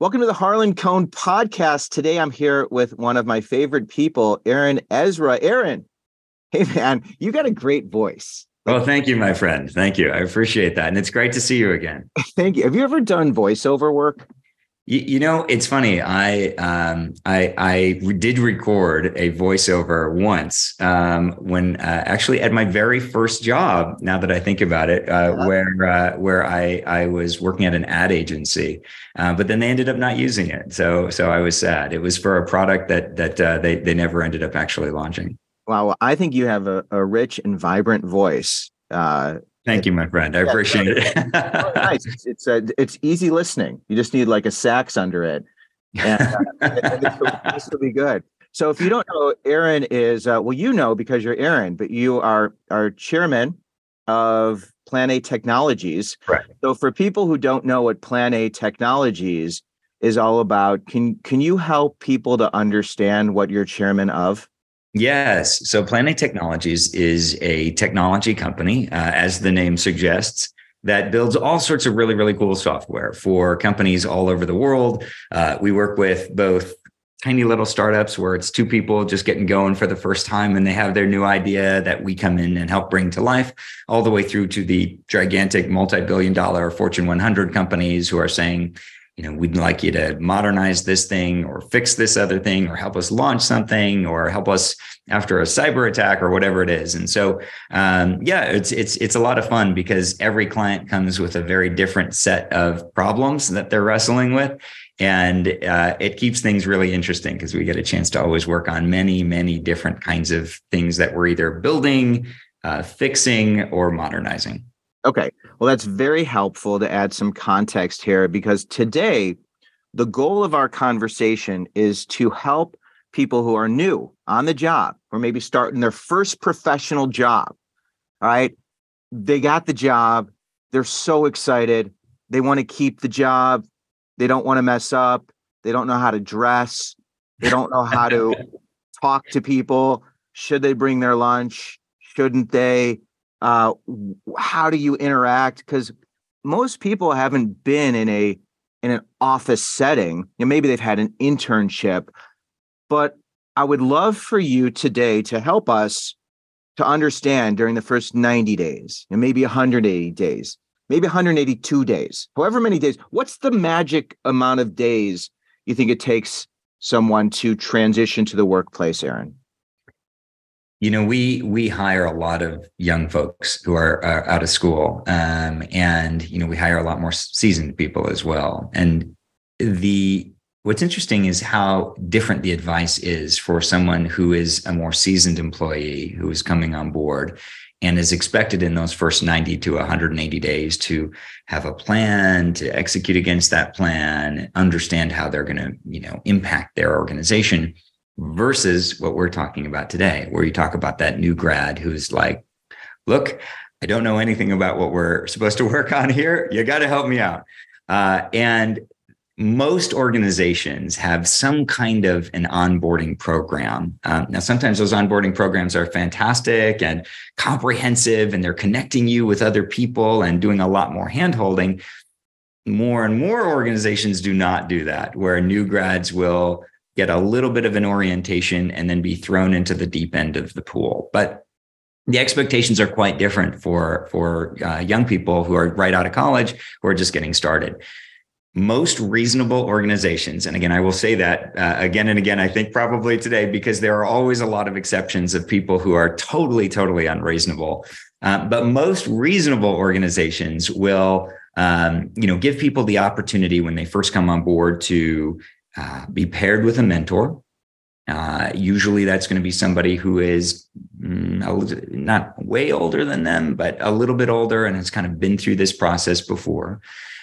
Welcome to the Harlan Cohen podcast. Today I'm here with one of my favorite people, Aron Ezra. Aron, hey man, you got a great voice. Well, thank you, my friend. Thank you. I appreciate that. And it's great to see you again. Thank you. Have you ever done voiceover work? You, you, know, it's funny. I um, I I did record a voiceover once um, when uh, actually at my very first job. Now that I think about it, uh, yeah. where uh, where I I was working at an ad agency, uh, but then they ended up not using it. So so I was sad. It was for a product that that uh, they they never ended up actually launching. Wow, I think you have a, a rich and vibrant voice. Uh, Thank you, my friend. I yeah, appreciate it. oh, nice. It's it's, a, it's easy listening. You just need like a sax under it, and, uh, and this, will, this, will, be good. So, if you don't know, Aron is uh, well, you know because you're Aron, but you are our chairman of Plan A Technologies. Right. So, for people who don't know what Plan A Technologies is all about, can can you help people to understand what you're chairman of? Yes. So Plan A Technologies is a technology company, uh, as the name suggests, that builds all sorts of really, really cool software for companies all over the world. Uh, we work with both tiny little startups where it's two people just getting going for the first time and they have their new idea that we come in and help bring to life, all the way through to the gigantic multi billion dollar Fortune 100 companies who are saying, you know, we'd like you to modernize this thing or fix this other thing or help us launch something or help us after a cyber attack or whatever it is. And so, um, yeah, it's it's it's a lot of fun because every client comes with a very different set of problems that they're wrestling with, and uh, it keeps things really interesting because we get a chance to always work on many many different kinds of things that we're either building, uh, fixing, or modernizing. Okay. Well, that's very helpful to add some context here because today, the goal of our conversation is to help people who are new on the job or maybe starting their first professional job. All right. They got the job. They're so excited. They want to keep the job. They don't want to mess up. They don't know how to dress. They don't know how to talk to people. Should they bring their lunch? Shouldn't they? Uh, how do you interact? Because most people haven't been in a in an office setting. You know, maybe they've had an internship, but I would love for you today to help us to understand during the first 90 days and maybe 180 days, maybe 182 days, however many days. What's the magic amount of days you think it takes someone to transition to the workplace, Aron? You know we we hire a lot of young folks who are, are out of school um, and you know we hire a lot more seasoned people as well. And the what's interesting is how different the advice is for someone who is a more seasoned employee who is coming on board and is expected in those first 90 to 180 days to have a plan to execute against that plan understand how they're going to you know impact their organization versus what we're talking about today, where you talk about that new grad who's like, look, I don't know anything about what we're supposed to work on here. You got to help me out. Uh, and most organizations have some kind of an onboarding program. Um, now, sometimes those onboarding programs are fantastic and comprehensive, and they're connecting you with other people and doing a lot more handholding. More and more organizations do not do that, where new grads will get a little bit of an orientation, and then be thrown into the deep end of the pool. But the expectations are quite different for for uh, young people who are right out of college who are just getting started most reasonable organizations and again i will say that uh, again and again i think probably today because there are always a lot of exceptions of people who are totally totally unreasonable uh, but most reasonable organizations will um, you know give people the opportunity when they first come on board to uh, be paired with a mentor. Uh, usually, that's going to be somebody who is mm, not way older than them, but a little bit older and has kind of been through this process before.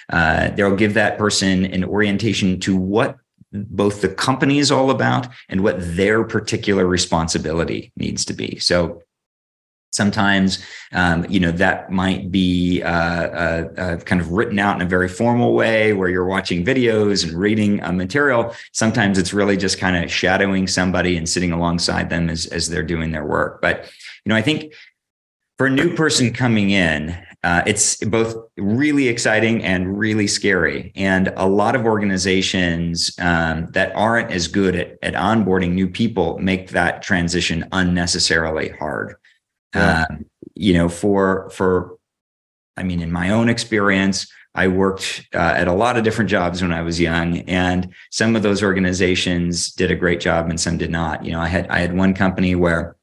Uh, they'll give that person an orientation to what both the company is all about and what their particular responsibility needs to be. So Sometimes, um, you know, that might be uh, uh, uh, kind of written out in a very formal way where you're watching videos and reading material. Sometimes it's really just kind of shadowing somebody and sitting alongside them as, as they're doing their work. But, you know, I think for a new person coming in, uh, it's both really exciting and really scary. And a lot of organizations um, that aren't as good at, at onboarding new people make that transition unnecessarily hard. Yeah. Um, you know, for for, I mean, in my own experience, I worked uh, at a lot of different jobs when I was young, and some of those organizations did a great job, and some did not. You know, I had I had one company where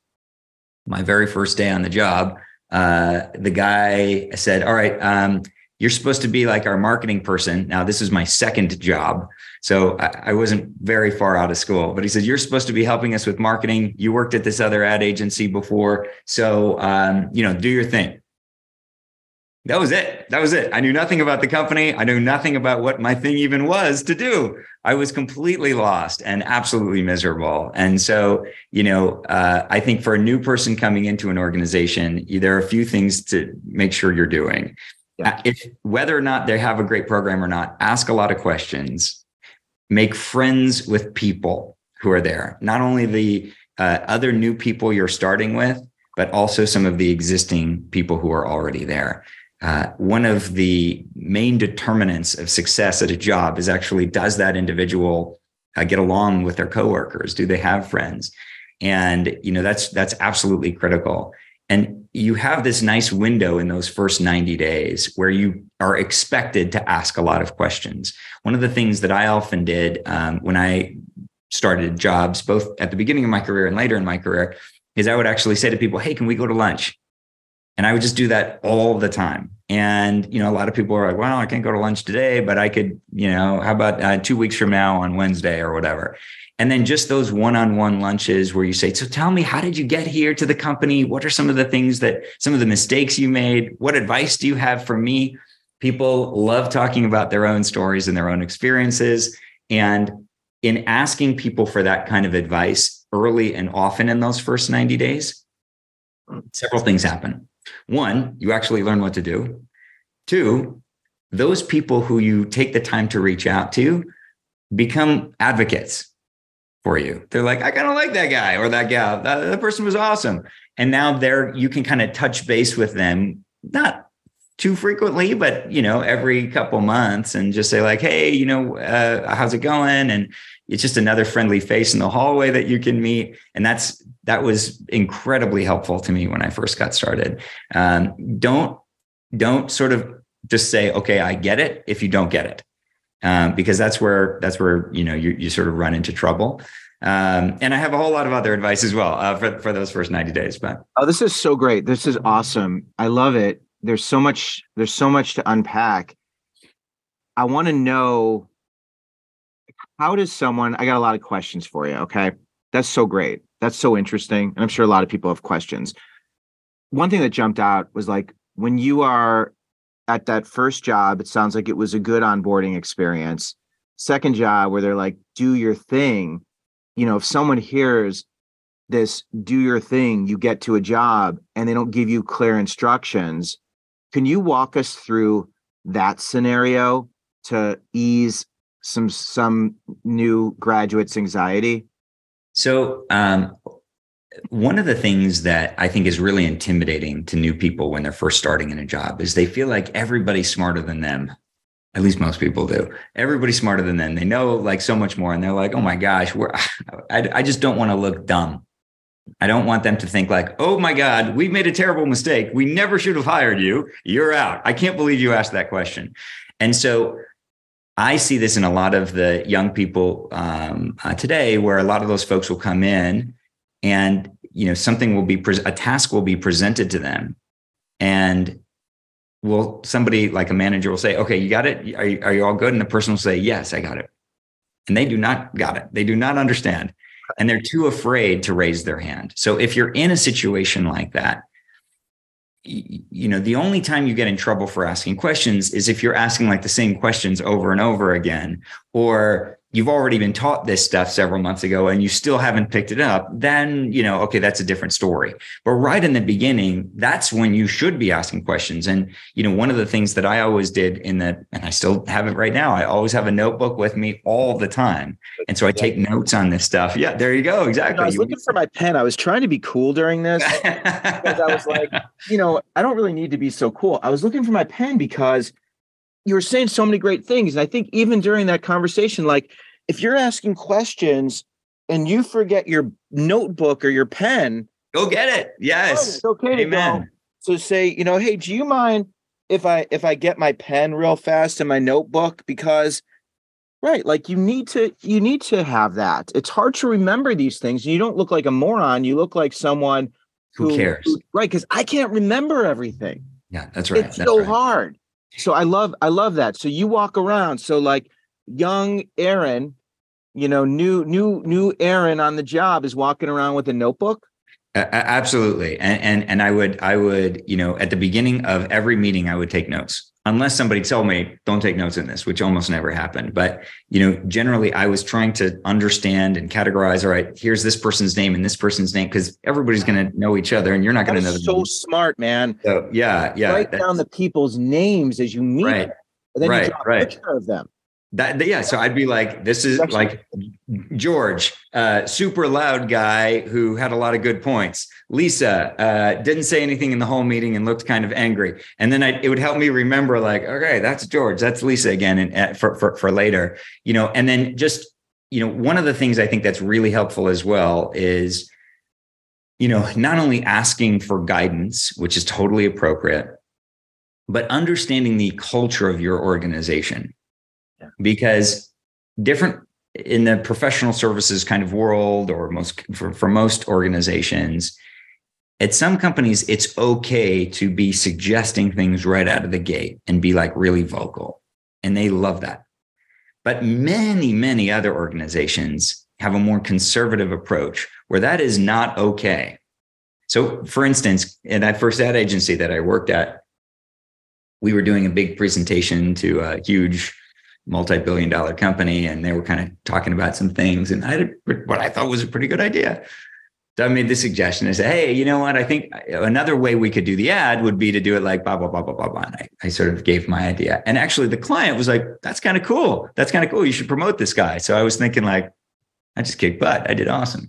my very first day on the job, uh, the guy said, "All right, um, you're supposed to be like our marketing person." Now, this is my second job, so I, I, wasn't very far out of school. But he said, "You're supposed to be helping us with marketing. You worked at this other ad agency before, so um, you know, do your thing." That was it. That was it. I knew nothing about the company. I knew nothing about what my thing even was to do. I was completely lost and absolutely miserable. And so, you know, uh, I think for a new person coming into an organization, there are a few things to make sure you're doing. Yeah. Uh, if whether or not they have a great program or not, ask a lot of questions. Make friends with people who are there. Not only the uh, other new people you're starting with, but also some of the existing people who are already there uh, one of the main determinants of success at a job is actually does that individual uh, get along with their coworkers do they have friends and you know that's that's absolutely critical and you have this nice window in those first 90 days where you are expected to ask a lot of questions one of the things that i often did um, when i started jobs both at the beginning of my career and later in my career is i would actually say to people hey can we go to lunch and I would just do that all the time. And, you know, a lot of people are like, well, I can't go to lunch today, but I could, you know, how about uh, two weeks from now on Wednesday or whatever. And then just those one on one lunches where you say, so tell me, how did you get here to the company? What are some of the things that, some of the mistakes you made? What advice do you have for me? People love talking about their own stories and their own experiences. And in asking people for that kind of advice early and often in those first 90 days, several things happen. One, you actually learn what to do. Two, those people who you take the time to reach out to become advocates for you. They're like, I kind of like that guy or that gal. That, that person was awesome. And now there you can kind of touch base with them, not too frequently, but you know, every couple months and just say like, hey, you know, uh, how's it going? And it's just another friendly face in the hallway that you can meet. And that's that was incredibly helpful to me when I first got started. Um, don't don't sort of just say, okay, I get it if you don't get it. Um, because that's where that's where you know you, you sort of run into trouble. Um, and I have a whole lot of other advice as well uh, for for those first ninety days. But oh, this is so great! This is awesome. I love it. There's so much. There's so much to unpack. I want to know how does someone? I got a lot of questions for you. Okay, that's so great. That's so interesting. And I'm sure a lot of people have questions. One thing that jumped out was like when you are at that first job, it sounds like it was a good onboarding experience. Second job where they're like, do your thing. You know, if someone hears this, do your thing, you get to a job and they don't give you clear instructions. Can you walk us through that scenario to ease some some new graduates anxiety? So, um, one of the things that I think is really intimidating to new people when they're first starting in a job is they feel like everybody's smarter than them. At least most people do. Everybody's smarter than them. They know like so much more, and they're like, "Oh my gosh, we're, I, I just don't want to look dumb. I don't want them to think like, "Oh my God, we've made a terrible mistake. We never should have hired you. You're out. I can't believe you asked that question." And so I see this in a lot of the young people um, uh, today, where a lot of those folks will come in, and you know something will be pre- a task will be presented to them, and will somebody like a manager will say, "Okay, you got it. Are you, are you all good?" And the person will say, "Yes, I got it," and they do not got it. They do not understand, and they're too afraid to raise their hand. So if you're in a situation like that, you know the only time you get in trouble for asking questions is if you're asking like the same questions over and over again or you've already been taught this stuff several months ago and you still haven't picked it up, then, you know, okay, that's a different story. But right in the beginning, that's when you should be asking questions. And, you know, one of the things that I always did in that, and I still have it right now, I always have a notebook with me all the time. And so I take notes on this stuff. Yeah, there you go. Exactly. I was looking for my pen. I was trying to be cool during this because I was like, you know, I don't really need to be so cool. I was looking for my pen because you were saying so many great things. And I think even during that conversation, like if you're asking questions and you forget your notebook or your pen, go get it. Yes. It's okay Amen. to go. So say, you know, hey, do you mind if I if I get my pen real fast and my notebook? Because right, like you need to you need to have that. It's hard to remember these things. You don't look like a moron. You look like someone who, who cares. Who, right. Because I can't remember everything. Yeah, that's right. It's that's so right. hard. So I love I love that. So you walk around. So like young Aron, you know, new new new Aron on the job is walking around with a notebook. Uh, absolutely, and and and I would I would you know at the beginning of every meeting I would take notes unless somebody told me don't take notes in this, which almost never happened. But you know, generally I was trying to understand and categorize. All right, here's this person's name and this person's name because everybody's going to know each other, and you're not going to know. So smart, man. So yeah, yeah. Write down the people's names as you meet right. them, and then right, you draw a right. picture of them. That yeah, so I'd be like, this is like George, uh, super loud guy who had a lot of good points. Lisa uh, didn't say anything in the whole meeting and looked kind of angry. And then I, it would help me remember, like, okay, that's George, that's Lisa again, and uh, for, for for later, you know. And then just you know, one of the things I think that's really helpful as well is, you know, not only asking for guidance, which is totally appropriate, but understanding the culture of your organization because different in the professional services kind of world or most for, for most organizations at some companies it's okay to be suggesting things right out of the gate and be like really vocal. And they love that. But many many other organizations have a more conservative approach where that is not okay. So for instance in that first ad agency that i worked at we were doing a big presentation to a huge multi-billion dollar company and they were kind of talking about some things and I had what I thought was a pretty good idea. So I made the suggestion. I said, hey, you know what? I think uh, another way we could do the ad would be to do it like blah, blah, blah, blah, blah, blah. And I, I sort of gave my idea. And actually the client was like, that's kind of cool. That's kind of cool. You should promote this guy. So I was thinking like, I just kicked butt. I did awesome.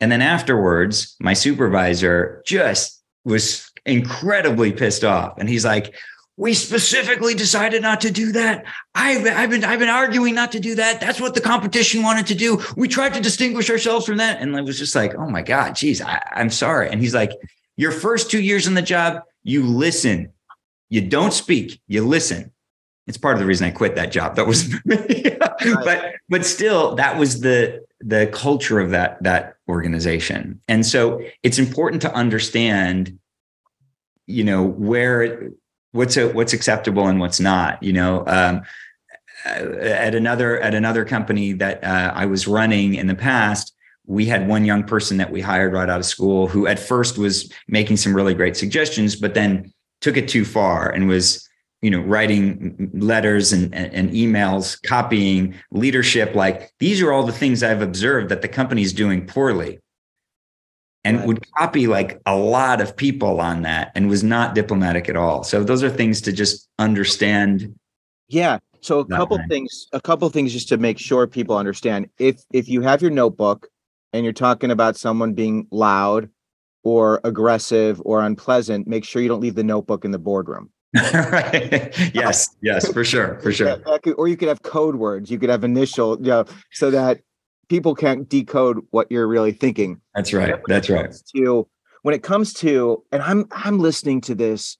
And then afterwards, my supervisor just was incredibly pissed off. And he's like, we specifically decided not to do that. I've, I've been I've been arguing not to do that. That's what the competition wanted to do. We tried to distinguish ourselves from that. And I was just like, oh my God, geez, I, I'm sorry. And he's like, your first two years in the job, you listen. You don't speak, you listen. It's part of the reason I quit that job. That was but but still, that was the the culture of that that organization. And so it's important to understand, you know, where what's a, what's acceptable and what's not you know? Um, at another at another company that uh, i was running in the past we had one young person that we hired right out of school who at first was making some really great suggestions but then took it too far and was you know writing letters and, and, emails copying leadership. Like these are all the things i've observed that the company's doing poorly and right. would copy like a lot of people on that and was not diplomatic at all. So those are things to just understand. Yeah. So a couple things, a couple things just to make sure people understand. If if you have your notebook and you're talking about someone being loud or aggressive or unpleasant, make sure you don't leave the notebook in the boardroom. right. Yes. Yes, for sure. For sure. or you could have code words. You could have initial, you know, so that people can't decode what you're really thinking. That's right. That's right. To when it comes to, and I'm I'm listening to this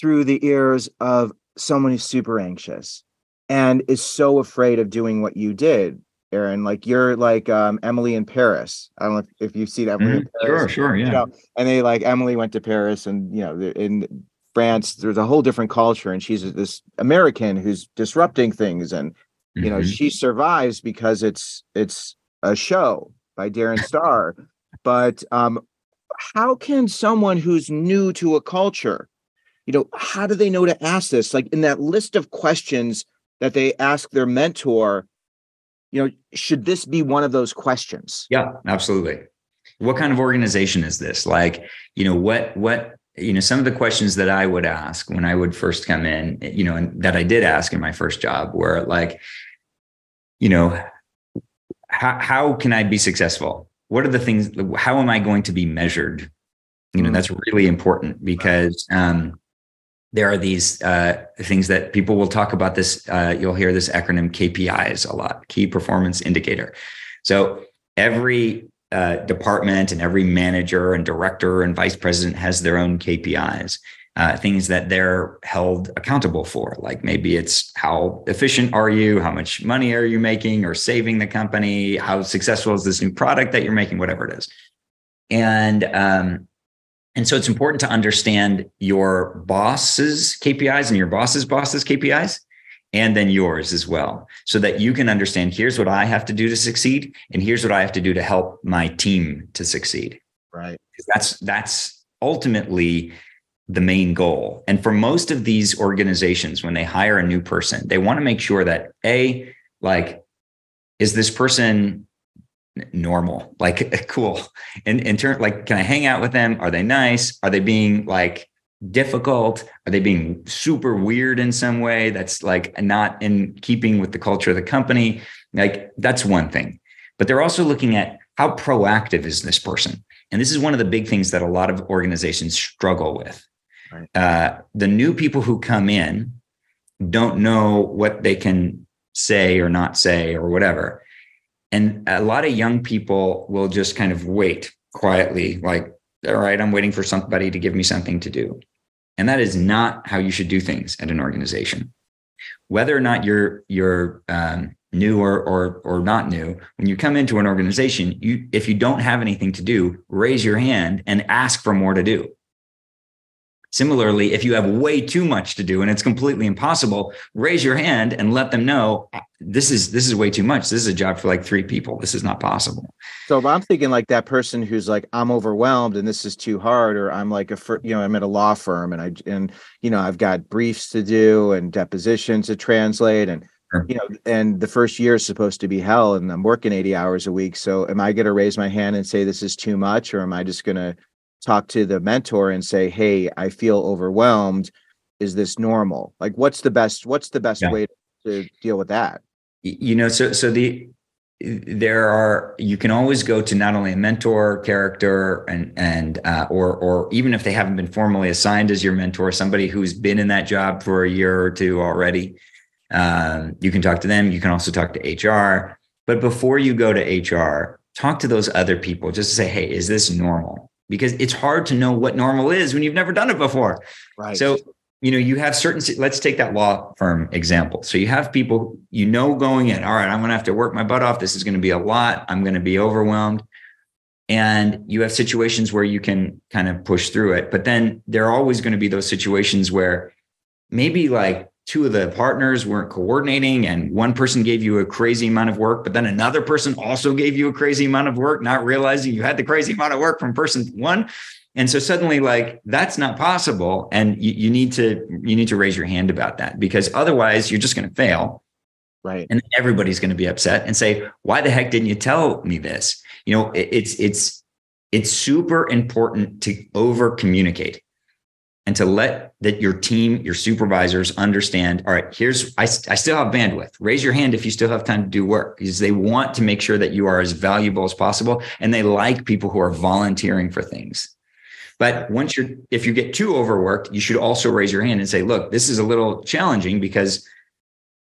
through the ears of someone who's super anxious and is so afraid of doing what you did, Aron. Like you're like um, Emily in Paris. I don't know if, if you've seen Emily. Mm-hmm. Sure, sure, yeah. You know, and they like Emily went to Paris, and you know, in France, there's a whole different culture, and she's this American who's disrupting things and you know, mm-hmm. she survives because it's it's a show by Darren Star. but um, how can someone who's new to a culture, you know, how do they know to ask this? Like in that list of questions that they ask their mentor, you know, should this be one of those questions? Yeah, absolutely. What kind of organization is this? Like, you know, what what you know, some of the questions that I would ask when I would first come in, you know, and that I did ask in my first job were like, you know, how how can I be successful? What are the things? How am I going to be measured? You know, mm. that's really important because um, there are these uh, things that people will talk about. This uh, you'll hear this acronym KPIs a lot, key performance indicator. So every uh, department and every manager and director and vice president has their own KPIs uh, things that they're held accountable for. Like maybe it's how efficient are you? How much money are you making or saving the company? How successful is this new product that you're making? Whatever it is. And, um, and so it's important to understand your boss's KPIs and your boss's boss's KPIs and then yours as well so that you can understand here's what I have to do to succeed and here's what I have to do to help my team to succeed. Right. That's that's ultimately the main goal. And for most of these organizations, when they hire a new person, they want to make sure that A, like, is this person normal? Like, cool. And in turn, like, can I hang out with them? Are they nice? Are they being like difficult? Are they being super weird in some way that's like not in keeping with the culture of the company? Like, that's one thing. But they're also looking at how proactive is this person? And this is one of the big things that a lot of organizations struggle with Right. Uh, the new people who come in don't know what they can say or not say or whatever. And a lot of young people will just kind of wait quietly, like, all right, I'm waiting for somebody to give me something to do. And that is not how you should do things at an organization. Whether or not you're you're um, new or or or not new, when you come into an organization, you if you don't have anything to do, raise your hand and ask for more to do. Similarly, if you have way too much to do and it's completely impossible, raise your hand and let them know this is this is way too much. This is a job for like three people. This is not possible. So I'm thinking like that person who's like I'm overwhelmed and this is too hard, or I'm like a you know I'm at a law firm and I and you know I've got briefs to do and depositions to translate and you know and the first year is supposed to be hell and I'm working 80 hours a week. So am I going to raise my hand and say this is too much, or am I just going to talk to the mentor and say hey i feel overwhelmed. Is this normal? Like what's the best what's the best yeah. way to deal with that? You know so so the there are you can always go to not only a mentor character and and uh, or or even if they haven't been formally assigned as your mentor somebody who's been in that job for a year or two already um, you can talk to them. You can also talk to hr but before you go to hr talk to those other people just to say hey is this normal because it's hard to know what normal is when you've never done it before. Right. So, you know, you have certain, let's take that law firm example. So you have people, you know, going in, all right, I'm going to have to work my butt off. This is going to be a lot. I'm going to be overwhelmed. And you have situations where you can kind of push through it. But then there are always going to be those situations where maybe like two of the partners weren't coordinating and one person gave you a crazy amount of work but then another person also gave you a crazy amount of work not realizing you had the crazy amount of work from person one. And so suddenly like that's not possible. And you, you need to you need to raise your hand about that because otherwise you're just going to fail. Right. And everybody's going to be upset and say why the heck didn't you tell me this? You know it, it's it's it's super important to over communicate and to let that your team, your supervisors understand, all right, here's, I, I still have bandwidth. Raise your hand if you still have time to do work because they want to make sure that you are as valuable as possible. And they like people who are volunteering for things. But once you're, if you get too overworked, you should also raise your hand and say, look, this is a little challenging because,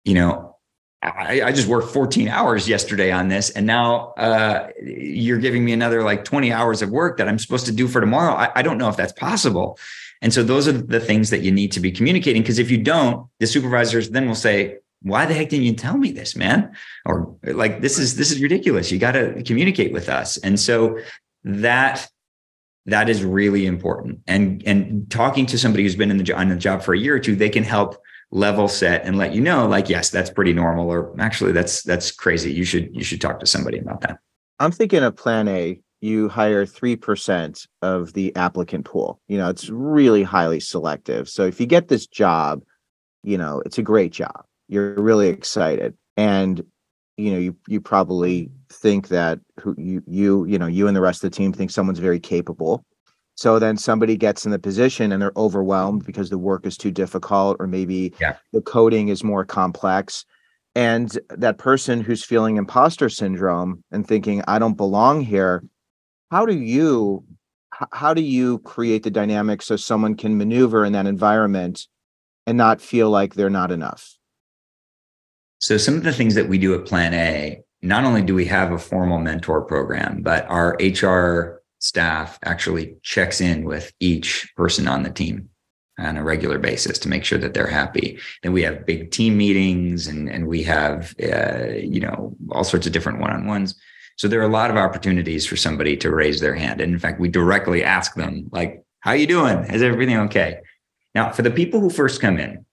you know, I, I, just worked 14 hours yesterday on this, and now uh, you're giving me another like 20 hours of work that I'm supposed to do for tomorrow. I, I don't know if that's possible. And so those are the things that you need to be communicating. Because if you don't, the supervisors then will say, why the heck didn't you tell me this, man? Or like, this is, this is ridiculous. You got to communicate with us. And so that, that is really important. And, and talking to somebody who's been in the, on the job for a year or two, they can help level set and let you know, like, yes, that's pretty normal. Or actually that's, that's crazy. You should, you should talk to somebody about that. I'm thinking of plan A you hire 3% of the applicant pool. You know, it's really highly selective. So if you get this job, you know, it's a great job. You're really excited. And, you know you you probably think that who you you you know you and the rest of the team think someone's very capable so then somebody gets in the position and they're overwhelmed because the work is too difficult or maybe yeah. the coding is more complex and that person who's feeling imposter syndrome and thinking i don't belong here how do you how do you create the dynamic so someone can maneuver in that environment and not feel like they're not enough so some of the things that we do at plan a not only do we have a formal mentor program but our hr staff actually checks in with each person on the team on a regular basis to make sure that they're happy. Then we have big team meetings and, and we have, uh, you know, all sorts of different one-on-ones. So there are a lot of opportunities for somebody to raise their hand. And in fact, we directly ask them like, how you doing? Is everything okay? Now, for the people who first come in,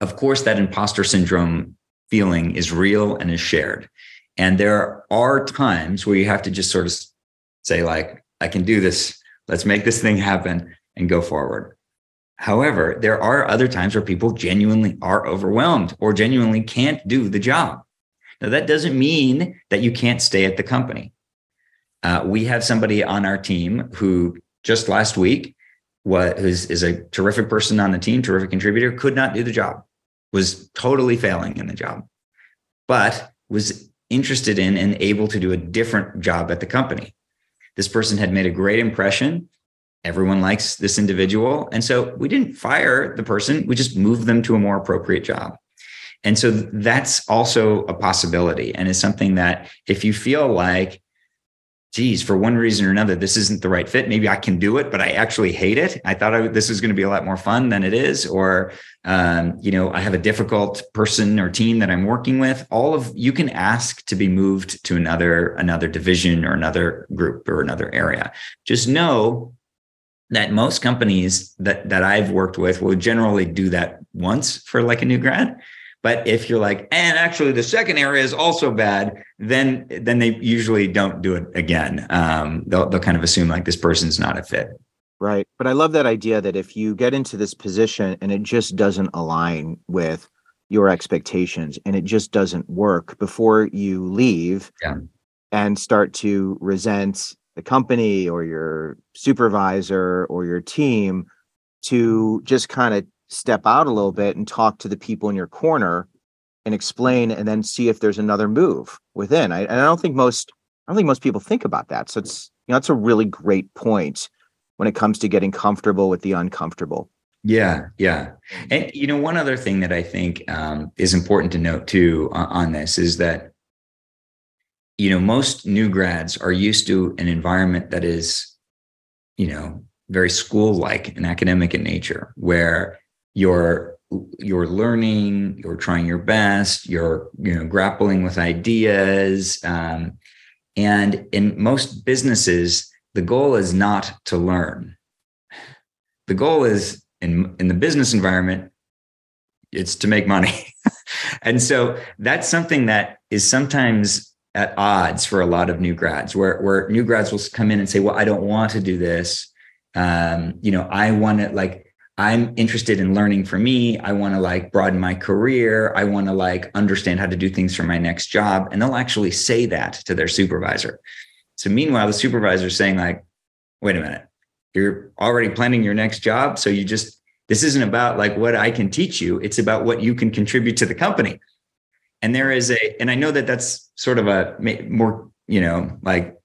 of course, that imposter syndrome feeling is real and is shared. And there are times where you have to just sort of say like, I can do this. Let's make this thing happen and go forward. However, there are other times where people genuinely are overwhelmed or genuinely can't do the job. Now, that doesn't mean that you can't stay at the company. Uh, we have somebody on our team who just last week was is, is a terrific person on the team, terrific contributor, could not do the job, was totally failing in the job, but was interested in and able to do a different job at the company. This person had made a great impression everyone likes this individual. And so we didn't fire the person, we just moved them to a more appropriate job. And so that's also a possibility and is something that if you feel like, geez, for one reason or another, this isn't the right fit. Maybe I can do it, but I actually hate it. I thought I, this was going to be a lot more fun than it is. Or, um, you know, I have a difficult person or team that I'm working with. All of you can ask to be moved to another another division or another group or another area. Just know that most companies that that I've worked with will generally do that once for like a new grad. But if you're like, and actually the second area is also bad, then then they usually don't do it again. Um, they'll they'll kind of assume like this person's not a fit. Right. But I love that idea that if you get into this position and it just doesn't align with your expectations and it just doesn't work before you leave yeah. and start to resent the company or your supervisor or your team to just kind of step out a little bit and talk to the people in your corner and explain and then see if there's another move within. I, and I don't think most I don't think most people think about that. So it's you know it's a really great point when it comes to getting comfortable with the uncomfortable. Yeah, yeah. And you know, one other thing that I think um, is important to note too on, on this is that you know, most new grads are used to an environment that is, you know, very school like and academic in nature, where you're you're learning, you're trying your best, you're you know grappling with ideas, um, and in most businesses, the goal is not to learn. The goal is in in the business environment, it's to make money, and so that's something that is sometimes at odds for a lot of new grads where, where new grads will come in and say, well, I don't want to do this. Um, you know, I want to like, I'm interested in learning for me. I want to like broaden my career. I want to like understand how to do things for my next job. And they'll actually say that to their supervisor. So meanwhile, the supervisor is saying like, wait a minute, you're already planning your next job. So you just, this isn't about like what I can teach you. It's about what you can contribute to the company. And there is a, and I know that that's sort of a more, you know, like,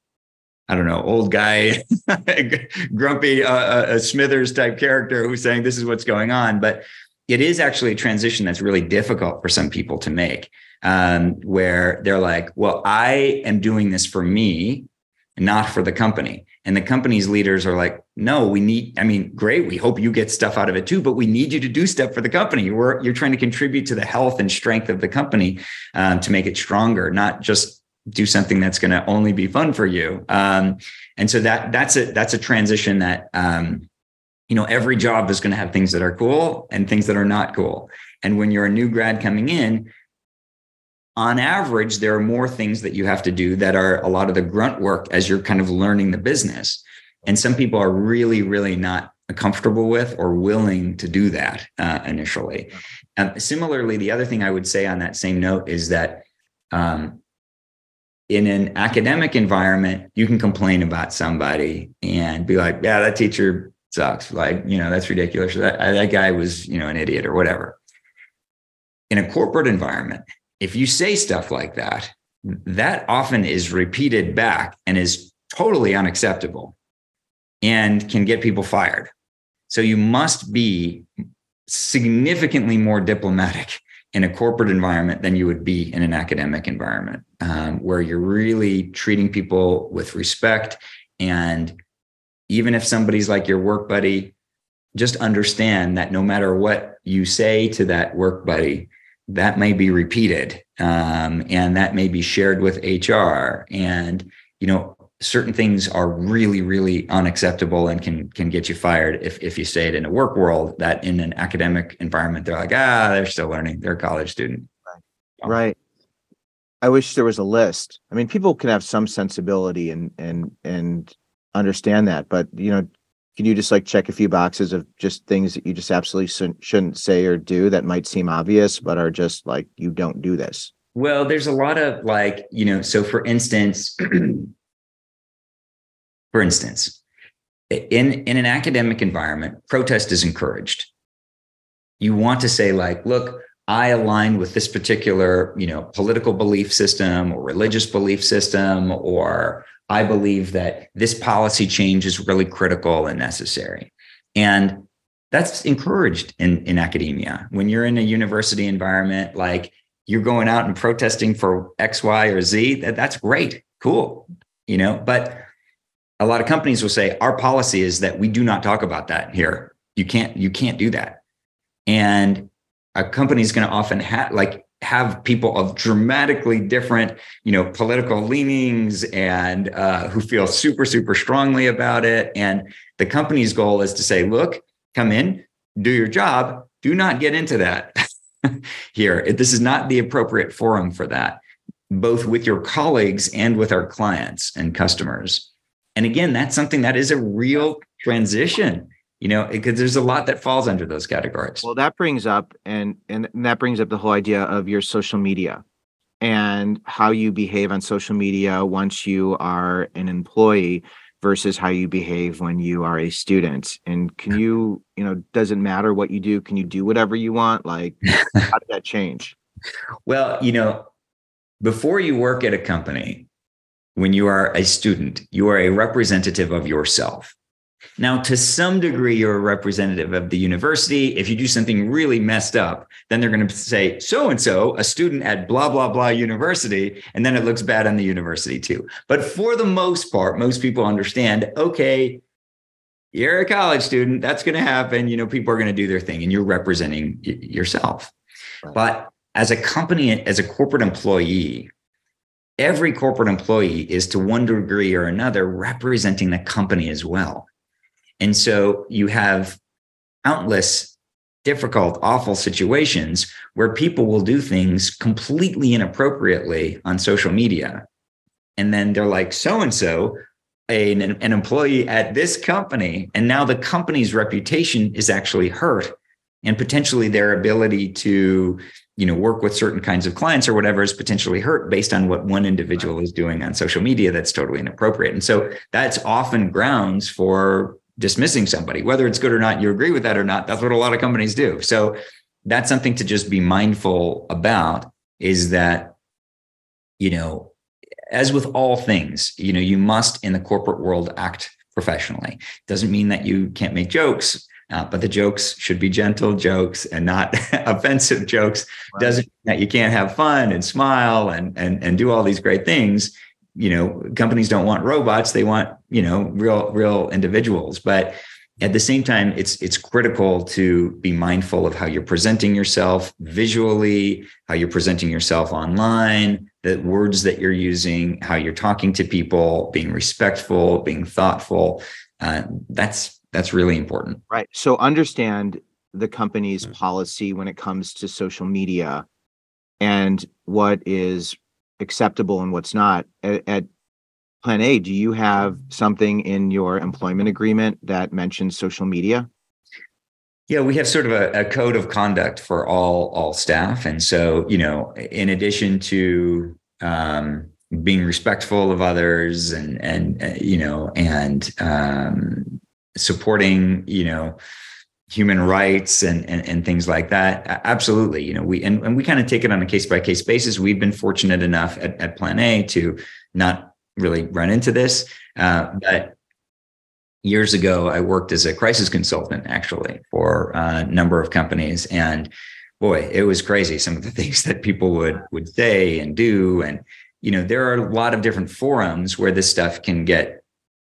I don't know, old guy, grumpy, uh, a Smithers type character who's saying this is what's going on. But it is actually a transition that's really difficult for some people to make, um, where they're like, well, I am doing this for me, not for the company. And the company's leaders are like, no, we need, I mean, great. We hope you get stuff out of it too, but we need you to do stuff for the company. We're, you're trying to contribute to the health and strength of the company um, to make it stronger, not just do something that's going to only be fun for you. Um, and so that that's a that's a transition that um, you know every job is going to have things that are cool and things that are not cool. And when you're a new grad coming in, on average, there are more things that you have to do that are a lot of the grunt work as you're kind of learning the business. And some people are really, really not comfortable with or willing to do that uh, initially. Um, similarly, the other thing I would say on that same note is that Um, in an academic environment, you can complain about somebody and be like, yeah, that teacher sucks. Like, you know, that's ridiculous. That, uh, that guy was, you know, an idiot or whatever. In a corporate environment, if you say stuff like that, that often is repeated back and is totally unacceptable and can get people fired. So you must be significantly more diplomatic in a corporate environment than you would be in an academic environment, um, where you're really treating people with respect. And even if somebody's like your work buddy, just understand that no matter what you say to that work buddy, that may be repeated um, and that may be shared with HR. And, you know, certain things are really really unacceptable and can can get you fired if if you say it in a work world that in an academic environment they're like ah they're still learning. They're a college student. Right, right. i wish there was a list. I mean people can have some sensibility and and and understand that but you know can you just like check a few boxes of just things that you just absolutely shouldn't say or do that might seem obvious but are just like you don't do this. Well there's a lot of like you know so for instance For instance, in, in an academic environment, protest is encouraged. You want to say, like, look, I align with this particular, you know, political belief system or religious belief system, or I believe that this policy change is really critical and necessary. And that's encouraged in, in academia. When you're in a university environment, like you're going out and protesting for X, Y, or Z, that, that's great, cool, you know, but a lot of companies will say our policy is that we do not talk about that here. You can't you can't do that. And a company is going to often have like have people of dramatically different you know political leanings and uh, who feel super super strongly about it. And the company's goal is to say look come in do your job. Do not get into that here. This is not the appropriate forum for that both with your colleagues and with our clients and customers and again, that's something that is a real transition, you know, because there's a lot that falls under those categories. Well, that brings up and and that brings up the whole idea of your social media and how you behave on social media once you are an employee versus how you behave when you are a student. And can you you know doesn't matter what you do? Can you do whatever you want? Like how did that change? Well you know before you work at a company when you are a student, you are a representative of yourself. Now, to some degree, you're a representative of the university. If you do something really messed up, then they're going to say, so and so, a student at blah, blah, blah university. And then it looks bad on the university too. But for the most part, most people understand, okay, you're a college student. That's going to happen. You know, people are going to do their thing and you're representing y- yourself. Right. But as a company, as a corporate employee, every corporate employee is to one degree or another representing the company as well. And so you have countless difficult, awful situations where people will do things completely inappropriately on social media. And then they're like, so and so, an employee at this company. And now the company's reputation is actually hurt and potentially their ability to you know work with certain kinds of clients or whatever is potentially hurt based on what one individual is doing on social media that's totally inappropriate. And so that's often grounds for dismissing somebody. Whether it's good or not you agree with that or not that's what a lot of companies do. So that's something to just be mindful about is that you know as with all things you know you must in the corporate world act professionally. Doesn't mean that you can't make jokes uh, but the jokes should be gentle jokes and not offensive jokes. Right. Doesn't mean that you can't have fun and smile and and and do all these great things. You know, companies don't want robots; they want you know real real individuals. But at the same time, it's it's critical to be mindful of how you're presenting yourself visually, how you're presenting yourself online, the words that you're using, how you're talking to people, being respectful, being thoughtful. Uh, that's that's really important. Right. So understand the company's mm-hmm. policy when it comes to social media and what is acceptable and what's not. At, at Plan A, do you have something in your employment agreement that mentions social media? Yeah, we have sort of a, a, code of conduct for all all staff, and so you know, in addition to um, being respectful of others and and uh, you know and um, supporting you know human rights and, and and things like that absolutely you know we and, and we kind of take it on a case by case basis. We've been fortunate enough at, at plan a to not really run into this uh, but years ago i worked as a crisis consultant actually for a number of companies and boy it was crazy some of the things that people would would say and do and you know there are a lot of different forums where this stuff can get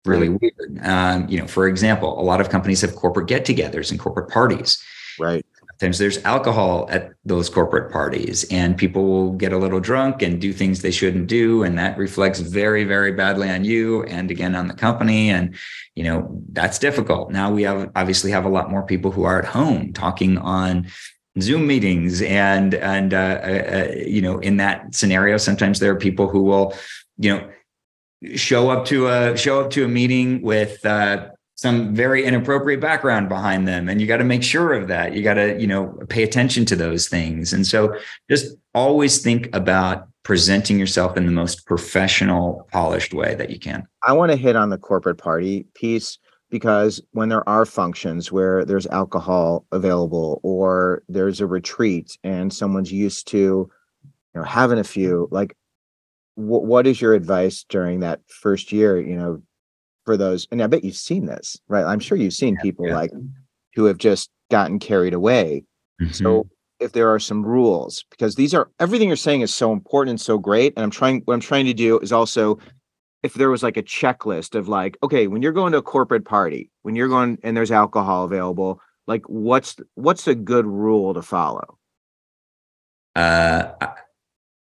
really weird. Um, you know, for example, a lot of companies have corporate get-togethers and corporate parties. Right. Sometimes there's alcohol at those corporate parties, and people will get a little drunk and do things they shouldn't do, and that reflects very, very badly on you and again on the company. And you know that's difficult. Now we have obviously have a lot more people who are at home talking on Zoom meetings, and and uh, uh, uh you know in that scenario, sometimes there are people who will you know show up to a show up to a meeting with uh, some very inappropriate background behind them. And you got to make sure of that. You got to you know pay attention to those things. And so just always think about presenting yourself in the most professional polished way that you can. I want to hit on the corporate party piece because when there are functions where there's alcohol available or there's a retreat and someone's used to you know having a few like what, what is your advice during that first year you know for those and i bet you've seen this right i'm sure you've seen people yeah. like who have just gotten carried away mm-hmm. so if there are some rules because these are everything you're saying is so important and so great and i'm trying what i'm trying to do is also if there was like a checklist of like okay when you're going to a corporate party when you're going and there's alcohol available like what's what's a good rule to follow uh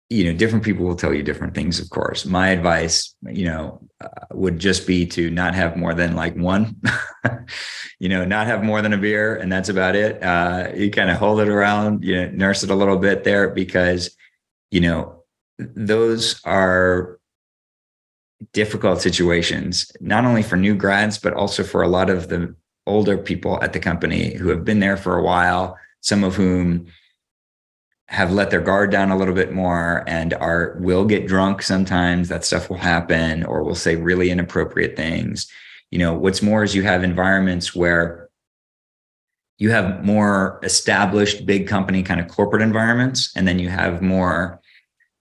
you know different people will tell you different things of course. My advice you know uh, would just be to not have more than like one you know not have more than a beer and that's about it. Uh, you kind of hold it around you know nurse it a little bit there because you know those are difficult situations not only for new grads but also for a lot of the older people at the company who have been there for a while some of whom have let their guard down a little bit more and are will get drunk sometimes. That stuff will happen or will say really inappropriate things. You know what's more is you have environments where you have more established big company kind of corporate environments and then you have more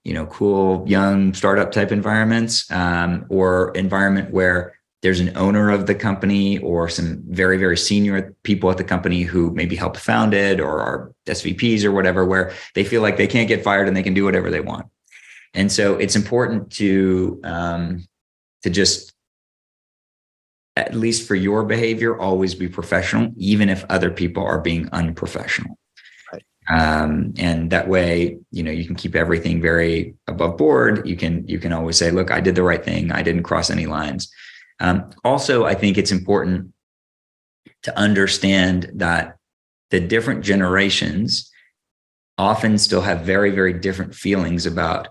you know cool young startup type environments um, or environment where there's an owner of the company or some very very senior people at the company who maybe helped found it or are svps or whatever where they feel like they can't get fired and they can do whatever they want. And so it's important to um, to just at least for your behavior always be professional even if other people are being unprofessional. Right. um, and that way you know you can keep everything very above board. You can you can always say look i did the right thing. I didn't cross any lines um, also, I think it's important to understand that the different generations often still have very, very different feelings about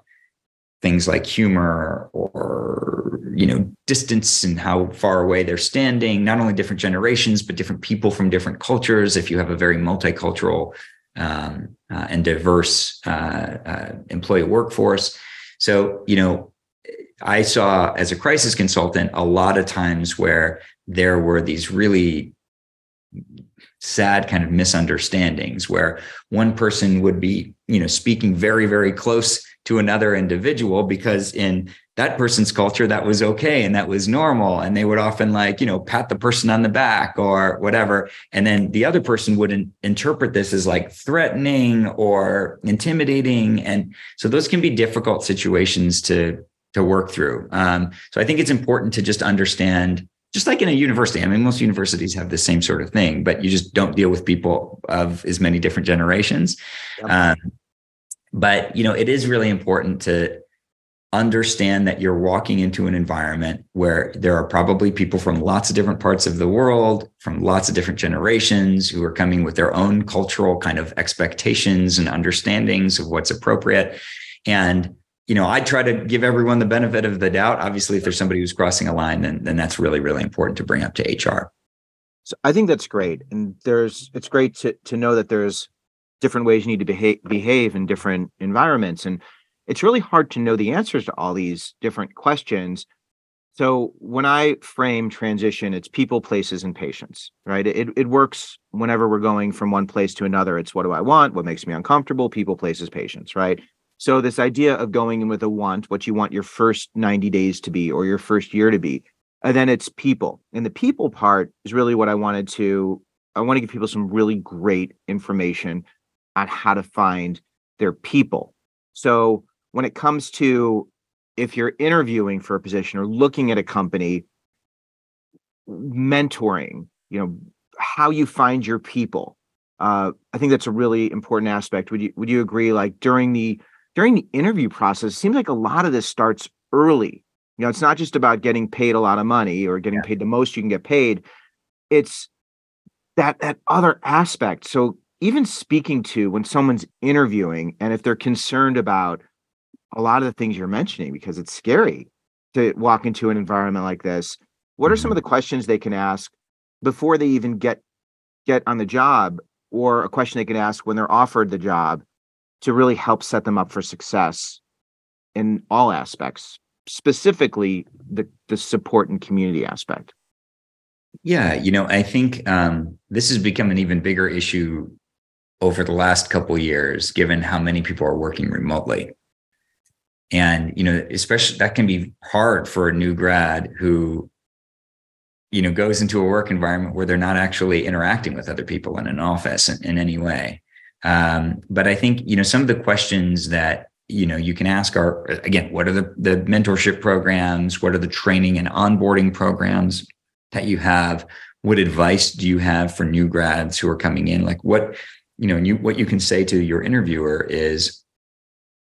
things like humor or you know distance and how far away they're standing. Not only different generations but different people from different cultures. If you have a very multicultural um, uh, and diverse uh, uh, employee workforce. So you know I saw as a crisis consultant a lot of times where there were these really sad kind of misunderstandings where one person would be you know speaking very very close to another individual because in that person's culture that was okay and that was normal. And they would often like you know pat the person on the back or whatever. And then the other person would in- interpret this as like threatening or intimidating. And so those can be difficult situations to to work through. Um, so I think it's important to just understand, just like in a university. I mean, most universities have the same sort of thing, but you just don't deal with people of as many different generations. Um, but you know, it is really important to understand that you're walking into an environment where there are probably people from lots of different parts of the world, from lots of different generations who are coming with their own cultural kind of expectations and understandings of what's appropriate. And you know, I try to give everyone the benefit of the doubt. Obviously, if there's somebody who's crossing a line, then then that's really really important to bring up to HR. So I think that's great, and there's it's great to to know that there's different ways you need to behave behave in different environments, and it's really hard to know the answers to all these different questions so when I frame transition, it's people, places, and patience, right? It, it works whenever we're going from one place to another. It's what do I want? What makes me uncomfortable? People, places, patience, right? So this idea of going in with a want, what you want your first 90 days to be or your first year to be, and then it's people. And the people part is really what I wanted to, I want to give people some really great information on how to find their people. So when it comes to if you're interviewing for a position or looking at a company, mentoring, you know, how you find your people. Uh, I think that's a really important aspect. Would you would you agree? Like during the during the interview process, it seems like a lot of this starts early. You know, it's not just about getting paid a lot of money or getting yeah. paid the most you can get paid. It's that that other aspect. So even speaking to when someone's interviewing and if they're concerned about a lot of the things you're mentioning because it's scary to walk into an environment like this. What are some of mm-hmm. the questions they can ask before they even get get on the job or a question they can ask when they're offered the job to really help set them up for success in all aspects, specifically the the support and community aspect? Yeah, you know, I think um, this has become an even bigger issue over the last couple years, given how many people are working remotely and you know especially that can be hard for a new grad who you know goes into a work environment where they're not actually interacting with other people in an office in, in any way um, but i think you know some of the questions that you know you can ask are again what are the the mentorship programs what are the training and onboarding programs that you have what advice do you have for new grads who are coming in like what you know and you what you can say to your interviewer is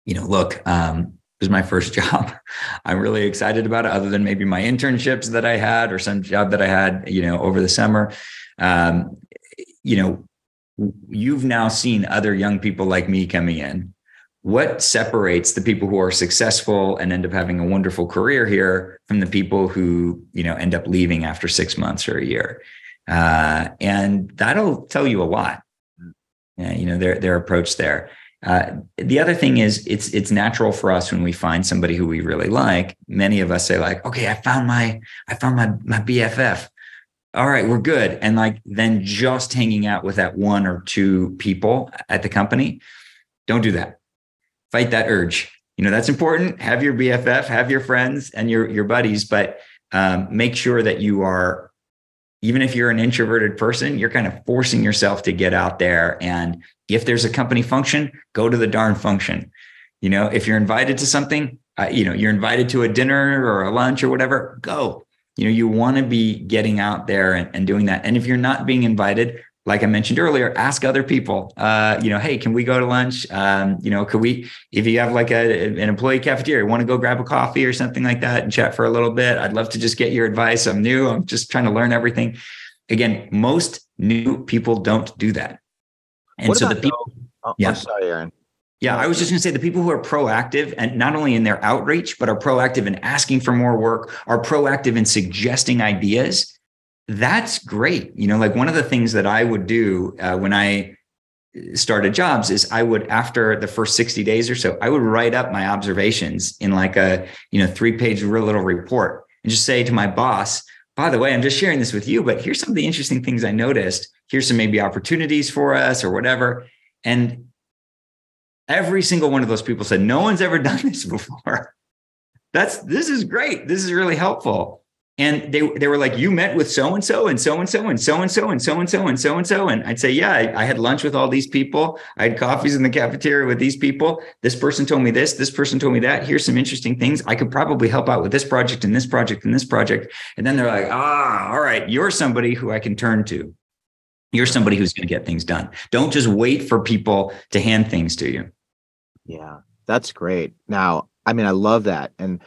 you know look um, was my first job. I'm really excited about it, other than maybe my internships that I had or some job that I had, you know, over the summer. Um, you know, you've now seen other young people like me coming in. What separates the people who are successful and end up having a wonderful career here from the people who, you know, end up leaving after six months or a year? Uh, and that'll tell you a lot. Yeah, you know, their their approach there. Uh, the other thing is it's it's natural for us when we find somebody who we really like. Many of us say like, okay, I found my I found my my BFF. All right, we're good. And like then just hanging out with that one or two people at the company, don't do that. Fight that urge. You know that's important. Have your BFF, have your friends and your your buddies, but um, make sure that you are even if you're an introverted person, you're kind of forcing yourself to get out there and if there's a company function, go to the darn function. You know, if you're invited to something, uh, you know, you're invited to a dinner or a lunch or whatever, go. You know, you want to be getting out there and, and doing that. And if you're not being invited, like I mentioned earlier, ask other people, uh, you know, hey, can we go to lunch? Um, you know, could we, if you have like a, an employee cafeteria, want to go grab a coffee or something like that and chat for a little bit? I'd love to just get your advice. I'm new. I'm just trying to learn everything. Again, most new people don't do that. And so the people, oh, yeah, I'm sorry, Aron. Yeah, I was just going to say the people who are proactive and not only in their outreach, but are proactive in asking for more work, are proactive in suggesting ideas. That's great. You know, like one of the things that I would do uh, when I started jobs is I would, after the first 60 days or so, I would write up my observations in like a, you know, three page real little report and just say to my boss, by the way, I'm just sharing this with you, but here's some of the interesting things I noticed here's some maybe opportunities for us or whatever. And every single one of those people said, no one's ever done this before. That's this is great. This is really helpful. And they they were like, you met with so and so and so and so and so and so and so and so and so and so. And I'd say, yeah, I, I, had lunch with all these people. I had coffees in the cafeteria with these people. This person told me this. This person told me that. Here's some interesting things. I could probably help out with this project and this project and this project. And then they're like, ah, all right, you're somebody who I can turn to. You're somebody who's going to get things done. Don't just wait for people to hand things to you. Yeah, that's great. Now, I mean, I love that. And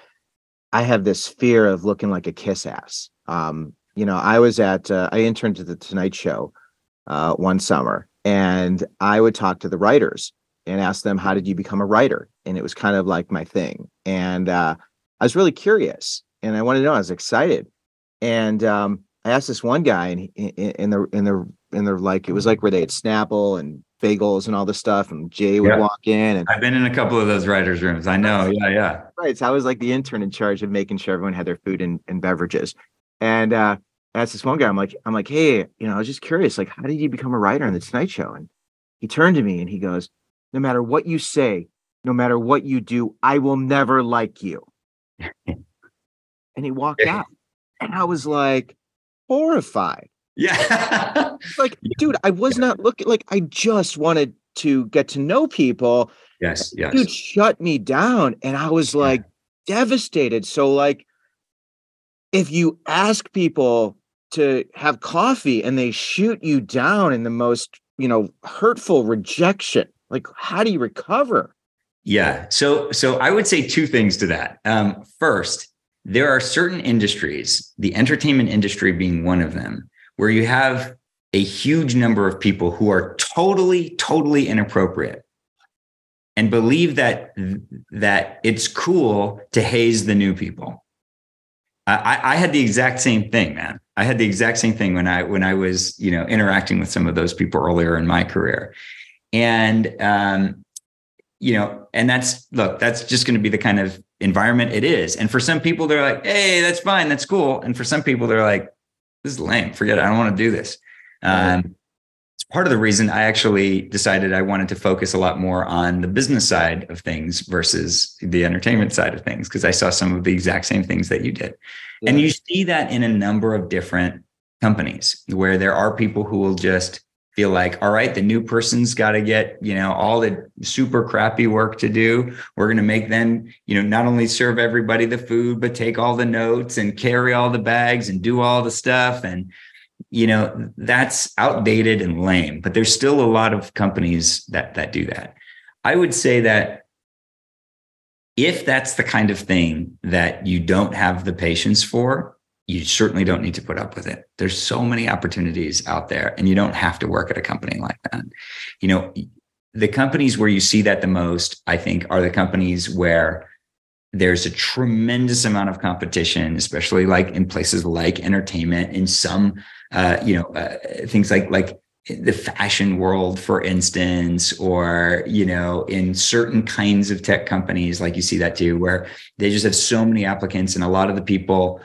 I have this fear of looking like a kiss ass. Um, you know, I was at, uh, I interned at the Tonight Show uh, one summer and I would talk to the writers and ask them, how did you become a writer? And it was kind of like my thing. And uh, I was really curious and I wanted to know, I was excited. And um, I asked this one guy in, in, in the in the and they're like it was like where they had Snapple and bagels and all this stuff, and Jay would Yeah. walk in and I've been in a couple of those writers' rooms. I know. Yeah, yeah. right. So I was like the intern in charge of making sure everyone had their food and, and beverages. And uh asked this one guy, I'm like, I'm like, hey, you know, I was just curious, like, how did you become a writer on the Tonight Show? And he turned to me and he goes, No matter what you say, no matter what you do, I will never like you. and he walked out. And I was like horrified. Yeah. Like, dude, I was not looking like I just wanted to get to know people. yes, yes. Dude shut me down. And I was like devastated. So, like, if you ask people to have coffee and they shoot you down in the most, you know, hurtful rejection, like, how do you recover? Yeah. So so I would say two things to that. Um, first, there are certain industries, the entertainment industry being one of them, where you have a huge number of people who are totally, totally inappropriate and believe that that it's cool to haze the new people. I, I had the exact same thing, man. I had the exact same thing when I when I was, you know, interacting with some of those people earlier in my career. And um, you know, and that's look, that's just going to be the kind of environment it is. And for some people, they're like, hey, that's fine, that's cool. And for some people, they're like, this is lame. Forget it. I don't want to do this. Um, it's part of the reason I actually decided I wanted to focus a lot more on the business side of things versus the entertainment side of things, because I saw some of the exact same things that you did. And you see that in a number of different companies where there are people who will just feel like, all right, the new person's got to get, you know, all the super crappy work to do. We're going to make them, you know, not only serve everybody the food, but take all the notes and carry all the bags and do all the stuff. And, you know, that's outdated and lame, but there's still a lot of companies that that do that. I would say that if that's the kind of thing that you don't have the patience for, you certainly don't need to put up with it. There's so many opportunities out there, and you don't have to work at a company like that. You know, the companies where you see that the most, I think, are the companies where there's a tremendous amount of competition, especially like in places like entertainment, in some, uh, you know, uh, things like like the fashion world, for instance, or you know, in certain kinds of tech companies, like you see that too, where they just have so many applicants, and a lot of the people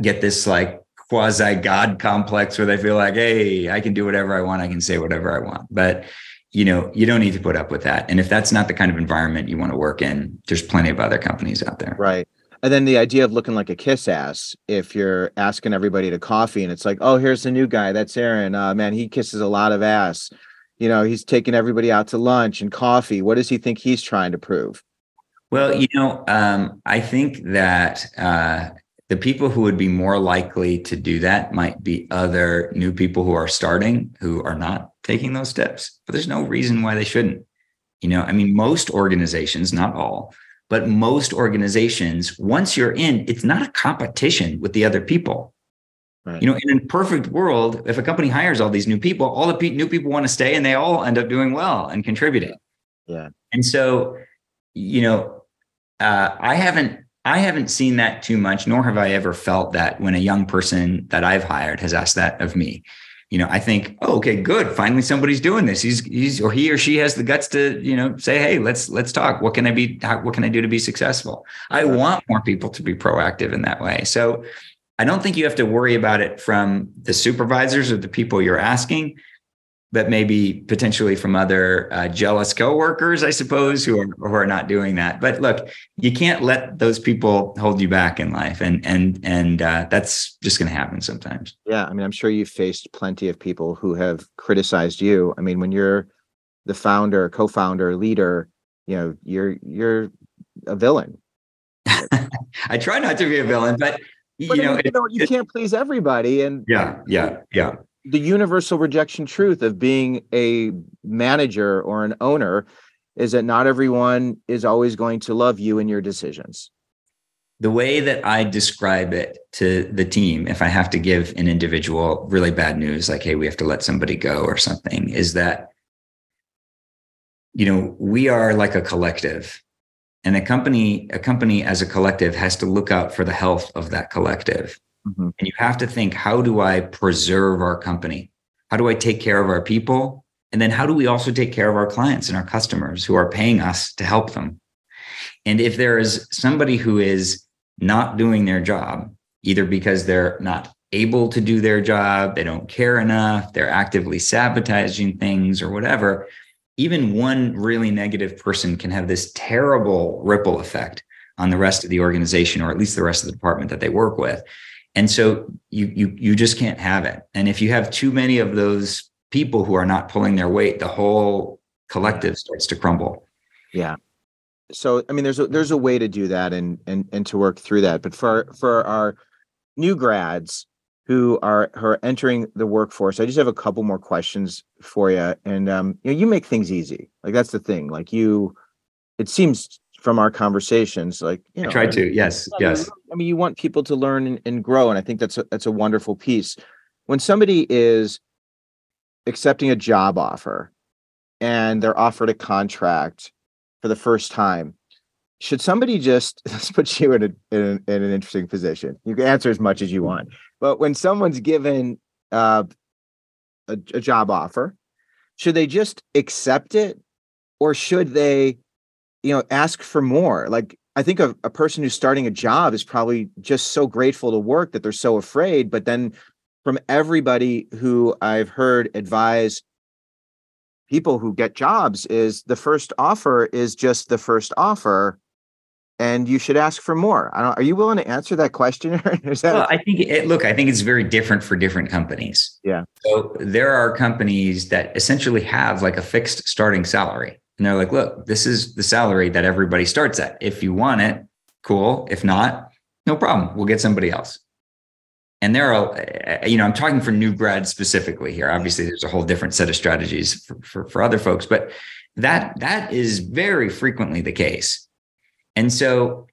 get this like quasi god complex where they feel like, hey, I can do whatever I want, I can say whatever I want, but you know, you don't need to put up with that. And if that's not the kind of environment you want to work in, there's plenty of other companies out there. Right. And then the idea of looking like a kiss ass, if you're asking everybody to coffee and it's like, oh, here's the new guy. That's Aron. Uh, man, he kisses a lot of ass. You know, he's taking everybody out to lunch and coffee. What does he think he's trying to prove? Well, you know, um, I think that uh, the people who would be more likely to do that might be other new people who are starting who are not taking those steps. But there's no reason why they shouldn't. You know, I mean, most organizations, not all, but most organizations, once you're in, it's not a competition with the other people. Right. You know, in a perfect world, if a company hires all these new people, all the new people want to stay and they all end up doing well and contributing. Yeah. And so, you know, uh, I haven't I haven't seen that too much, nor have I ever felt that when a young person that I've hired has asked that of me. You know, I think, oh, okay, good. Finally, somebody's doing this. He's he's or he or she has the guts to, you know, say, hey, let's let's talk. What can I be? How, what can I do to be successful? I want more people to be proactive in that way. So, I don't think you have to worry about it from the supervisors or the people you're asking but maybe potentially from other uh, jealous coworkers, I suppose, who are who are not doing that. But look, you can't let those people hold you back in life, and and and uh, that's just going to happen sometimes. Yeah, I mean, I'm sure you've faced plenty of people who have criticized you. I mean, when you're the founder, co-founder, leader, you know, you're you're a villain. I try not to be a villain, but you But know, you, it- know, you can't please everybody, and yeah, yeah, yeah. The universal rejection truth of being a manager or an owner is that not everyone is always going to love you and your decisions. the way that I describe it to the team, if I have to give an individual really bad news, like, hey, we have to let somebody go or something, is that, you know, we are like a collective. And a company, a company as a collective has to look out for the health of that collective. Mhm. And you have to think, how do I preserve our company? How do I take care of our people? And then how do we also take care of our clients and our customers who are paying us to help them? And if there is somebody who is not doing their job, either because they're not able to do their job, they don't care enough, they're actively sabotaging things or whatever, even one really negative person can have this terrible ripple effect on the rest of the organization or at least the rest of the department that they work with. And so you you you just can't have it. And if you have too many of those people who are not pulling their weight, the whole collective starts to crumble. Yeah. So I mean there's a there's a way to do that and and and to work through that. But for for our new grads who are who are entering the workforce, I just have a couple more questions for you. And um, you know, you make things easy. Like that's the thing. Like you, it seems from our conversations, like you know, I try to. Yes, I yes. Mean, I mean, you want people to learn and, and grow, and I think that's a, that's a wonderful piece. When somebody is accepting a job offer and they're offered a contract for the first time, should somebody just let's put you in, a, in, a, in an interesting position? You can answer as much as you want, but when someone's given uh, a, a job offer, should they just accept it, or should they? You know ask for more like i think a, a person who's starting a job is probably just so grateful to work that they're so afraid but then from everybody who i've heard advise people who get jobs is the first offer is just the first offer and you should ask for more. I don't, are you willing to answer that question? is that well, I think it, look, I think it's very different for different companies. Yeah. So there are companies that essentially have like a fixed starting salary. And they're like, look, this is the salary that everybody starts at. If you want it, cool. If not, no problem. We'll get somebody else. And there are, eh, you know, I'm talking for new grads specifically here. Obviously, there's a whole different set of strategies for, for, for other folks, but that that is very frequently the case. And so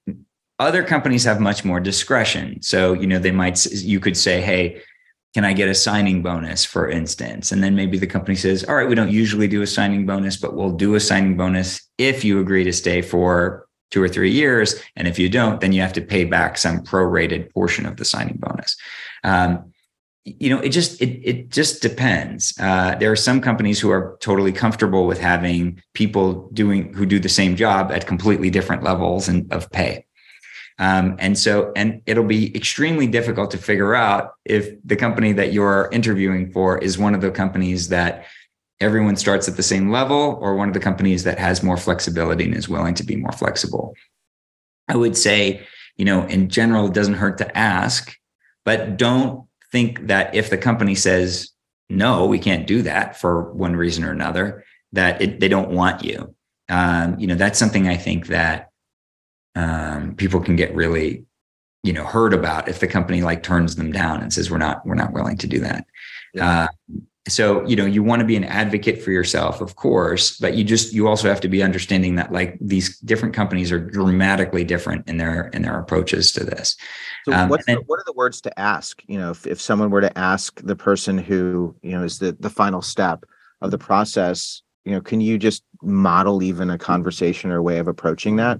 other companies have much more discretion. So, you know, they might, you could say, hey, can I get a signing bonus, for instance? And then maybe the company says, all right, we don't usually do a signing bonus, but we'll do a signing bonus if you agree to stay for two or three years. And if you don't, then you have to pay back some prorated portion of the signing bonus. Um, you know, it just it it just depends. Uh, there are some companies who are totally comfortable with having people doing who do the same job at completely different levels and of pay. Um, and so, and it'll be extremely difficult to figure out if the company that you're interviewing for is one of the companies that everyone starts at the same level or one of the companies that has more flexibility and is willing to be more flexible. I would say, you know, in general, it doesn't hurt to ask, but don't think that if the company says, no, we can't do that for one reason or another, that it, they don't want you. Um, you know, that's something I think that um, people can get really you know heard about if the company like turns them down and says we're not we're not willing to do that. Yeah. uh, so you know you want to be an advocate for yourself of course but you just you also have to be understanding that like these different companies are dramatically different in their in their approaches to this. So um, what's the, what are the words to ask? You know if, if someone were to ask the person who you know is the the final step of the process you know can you just model even a conversation or way of approaching that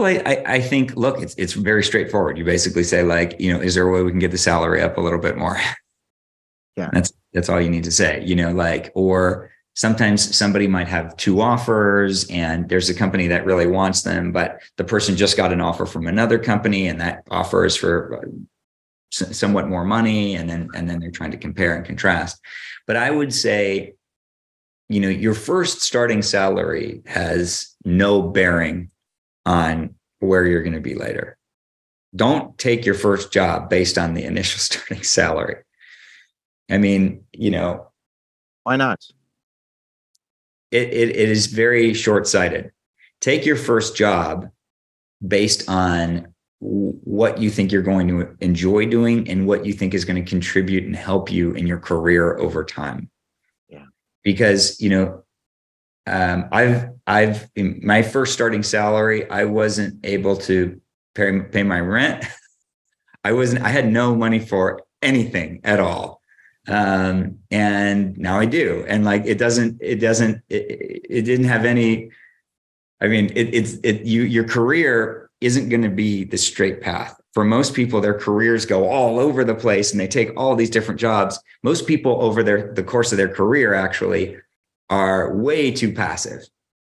well, I, I think, look, it's it's very straightforward. You basically say, like, you know, is there a way we can get the salary up a little bit more? Yeah. That's that's all you need to say. You know, like, or sometimes somebody might have two offers and there's a company that really wants them, but the person just got an offer from another company and that offer is for uh, somewhat more money. And then and then they're trying to compare and contrast. But I would say, you know, your first starting salary has no bearing on where you're going to be later. Don't take your first job based on the initial starting salary. I mean, you know, why not? It, it, it is very short sighted. Take your first job based on what you think you're going to enjoy doing and what you think is going to contribute and help you in your career over time. Yeah. Because, you know, um, I've I've my first starting salary, I wasn't able to pay pay my rent. I wasn't. I had no money for anything at all, um, and now I do. And like it doesn't. It doesn't. It, it didn't have any. I mean, it, it's it. You your career isn't going to be the straight path for most people, their careers go all over the place and they take all these different jobs. Most people over their the course of their career actually are way too passive.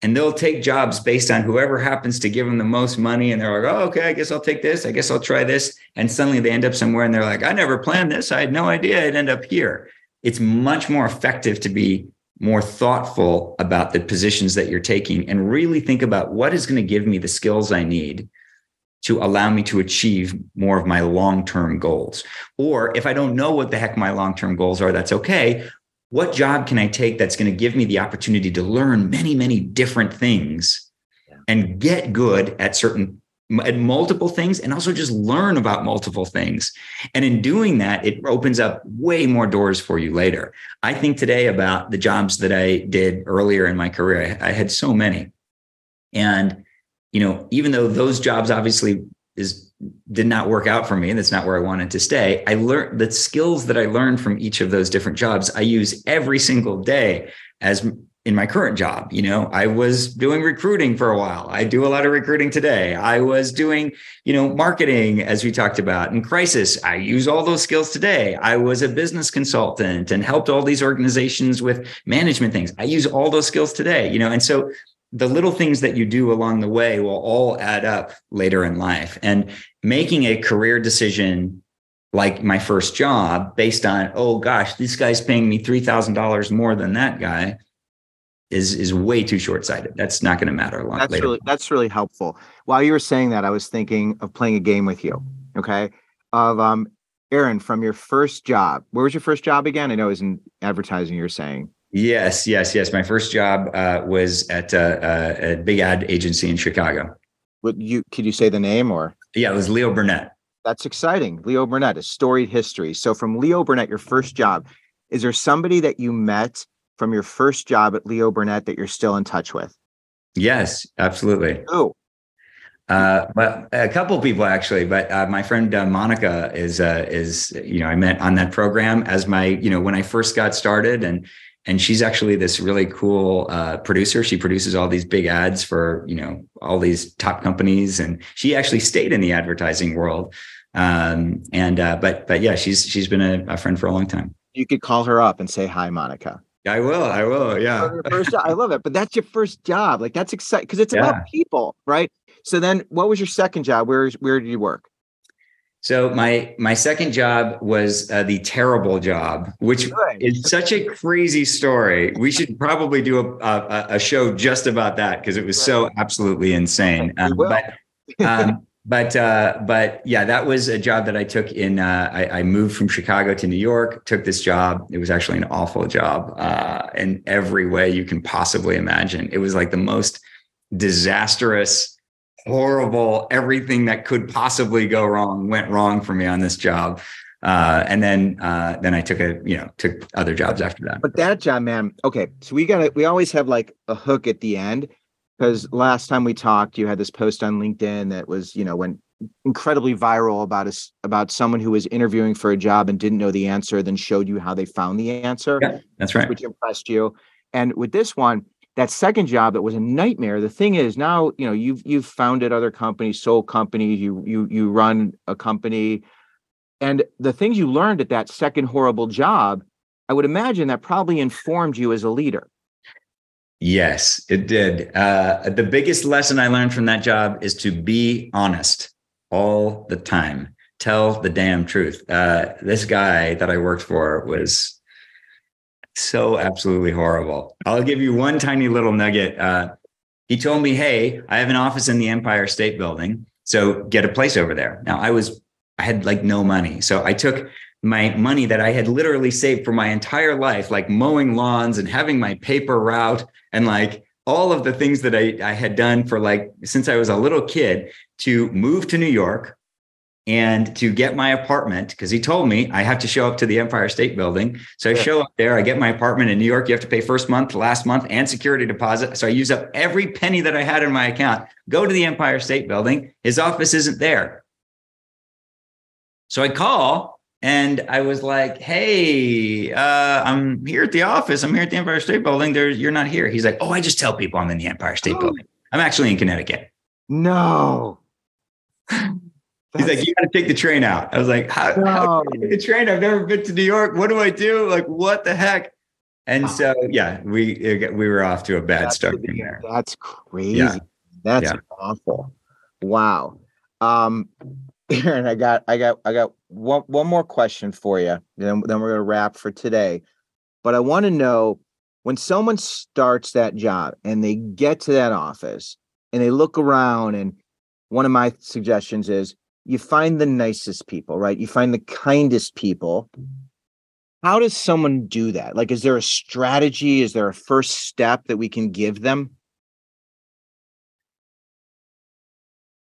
And they'll take jobs based on whoever happens to give them the most money. And they're like, oh, okay, I guess I'll take this. I guess I'll try this. And suddenly they end up somewhere and they're like, I never planned this. I had no idea I'd end up here. It's much more effective to be more thoughtful about the positions that you're taking and really think about what is going to give me the skills I need to allow me to achieve more of my long term goals. Or if I don't know what the heck my long term goals are, that's okay. What job can I take that's going to give me the opportunity to learn many, many different things and get good at certain at multiple things and also just learn about multiple things. And in doing that, it opens up way more doors for you later. I think today about the jobs that I did earlier in my career. I, I had so many. And you know, even though those jobs obviously is did not work out for me and that's not where I wanted to stay, I learned the skills that I learned from each of those different jobs. I use every single day as in my current job. You know, I was doing recruiting for a while. I do a lot of recruiting today. I was doing, you know, marketing as we talked about in crisis. I use all those skills today. I was a business consultant and helped all these organizations with management things. I use all those skills today, you know, and so the little things that you do along the way will all add up later in life. And making a career decision like my first job based on, oh gosh, this guy's paying me $3,000 more than that guy is is way too short-sighted. That's not going to matter a lot that's later. really that's really helpful. While you were saying that, I was thinking of playing a game with you. Okay. Of um Aron, from your first job, where was your first job again? I know it was in advertising, you're saying. Yes, yes, yes. My first job uh, was at uh, uh, a big ad agency in Chicago. Would you could you say the name or? Yeah, it was Leo Burnett. That's exciting. Leo Burnett, a storied history. So from Leo Burnett, your first job, is there somebody that you met from your first job at Leo Burnett that you're still in touch with? Yes, absolutely. Oh, uh, but a couple people actually, but uh, my friend uh, Monica is uh, is you know I met on that program as my you know when I first got started and and she's actually this really cool uh, producer. She produces all these big ads for you know all these top companies, and she actually stayed in the advertising world. Um, and uh, but but yeah, she's she's been a, a, friend for a long time. You could call her up and say hi, Monica. I will. I will. Yeah. first I love it, but that's your first job. Like that's exciting because it's yeah. about people, right? So then, what was your second job? Where where did you work? So my my second job was uh, the terrible job, which Good. is such a crazy story. We should probably do a a, a show just about that because it was so absolutely insane. Um, but um, but uh, but yeah, that was a job that I took in. Uh, I, I, moved from Chicago to New York. Took this job. It was actually an awful job uh, in every way you can possibly imagine. It was like the most disastrous horrible. Everything that could possibly go wrong went wrong for me on this job. Uh, and then uh, then I took a you know took other jobs after that. But that job, man. Okay, so we got to we always have like a hook at the end because last time we talked, you had this post on LinkedIn that was you know went incredibly viral about us about someone who was interviewing for a job and didn't know the answer, then showed you how they found the answer. Yeah, that's right. Which impressed you. And with this one, that second job that was a nightmare. The thing is now you know you've you've founded other companies sold companies you you you run a company. And the things you learned at that second horrible job i would imagine that probably informed you as a leader. Yes it did. Uh, the biggest lesson i learned from that job is to be honest all the time. Tell the damn truth. Uh, this guy that i worked for was so absolutely horrible. I'll give you one tiny little nugget. Uh, he told me, Hey, I have an office in the Empire State Building. So get a place over there. Now I was, I had like no money. So I took my money that I had literally saved for my entire life, like mowing lawns and having my paper route and like all of the things that I, I had done for like since I was a little kid to move to New York, and to get my apartment because he told me I have to show up to the Empire State Building. So I show up there, I get my apartment in New York. You have to pay first month, last month, and security deposit. So I use up every penny that I had in my account. Go to the Empire State Building. His office isn't there. So I call and I was like, "Hey, uh, I'm here at the office. I'm here at the Empire State Building. There's you're not here." He's like, "Oh, I just tell people I'm in the Empire State oh. Building. I'm actually in Connecticut." No. He's like, you got to take the train out. I was like, how, no. how take the train? I've never been to New York. What do I do? Like, what the heck? And so, yeah, we we were off to a bad that's start from there. That's crazy. Yeah. That's yeah. awful. Wow. Um, Aron, I got, I got, I got one one more question for you. Then, then we're gonna wrap for today. But I want to know when someone starts that job and they get to that office and they look around and one of my suggestions is you find the nicest people, right? You find the kindest people. How does someone do that? Like, is there a strategy? Is there a first step that we can give them?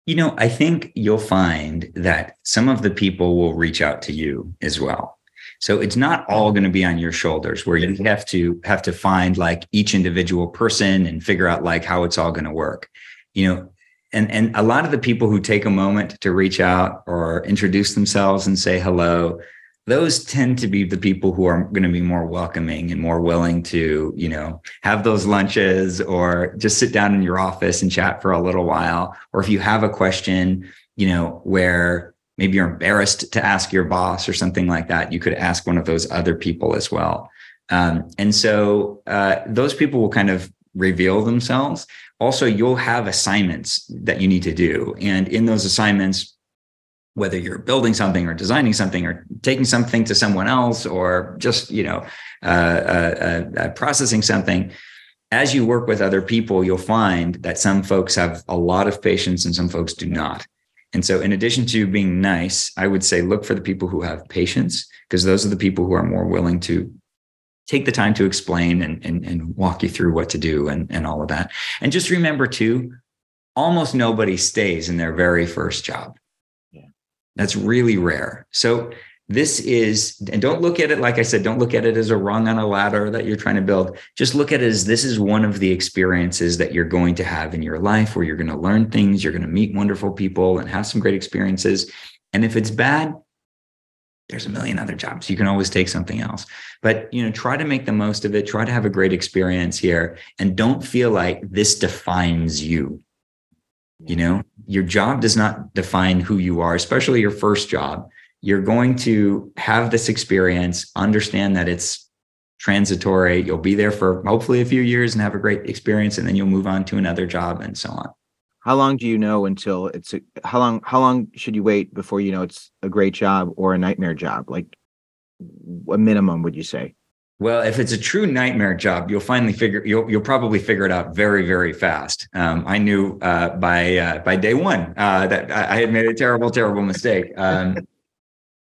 You know, I think you'll find that some of the people will reach out to you as well. So it's not all going to be on your shoulders where you have to have to find like each individual person and figure out like how it's all going to work. You know, and and a lot of the people who take a moment to reach out or introduce themselves and say hello those tend to be the people who are going to be more welcoming and more willing to you know have those lunches or just sit down in your office and chat for a little while. Or if you have a question you know where maybe you're embarrassed to ask your boss or something like that you could ask one of those other people as well. Um, and so uh, those people will kind of reveal themselves. Also you'll have assignments that you need to do. And in those assignments whether you're building something or designing something or taking something to someone else or just you know uh, uh, uh, processing something as you work with other people you'll find that some folks have a lot of patience and some folks do not. And so in addition to being nice i would say look for the people who have patience because those are the people who are more willing to take the time to explain and, and, and walk you through what to do and, and all of that. And just remember too, almost nobody stays in their very first job. Yeah. That's really rare. So this is, and don't look at it, like I said, don't look at it as a rung on a ladder that you're trying to build. Just look at it as this is one of the experiences that you're going to have in your life where you're going to learn things, you're going to meet wonderful people and have some great experiences. And if it's bad, there's a million other jobs. You can always take something else. But, you know, try to make the most of it. Try to have a great experience here and don't feel like this defines you. You know, your job does not define who you are, especially your first job. You're going to have this experience, understand that it's transitory. You'll be there for hopefully a few years and have a great experience, and then you'll move on to another job and so on how long do you know until it's a, how long how long should you wait before you know it's a great job or a nightmare job? Like a minimum would you say? Well if it's a true nightmare job you'll finally figure you'll you'll probably figure it out very very fast. Um, i knew uh, by uh, by day one uh, that i had made a terrible terrible mistake. Um,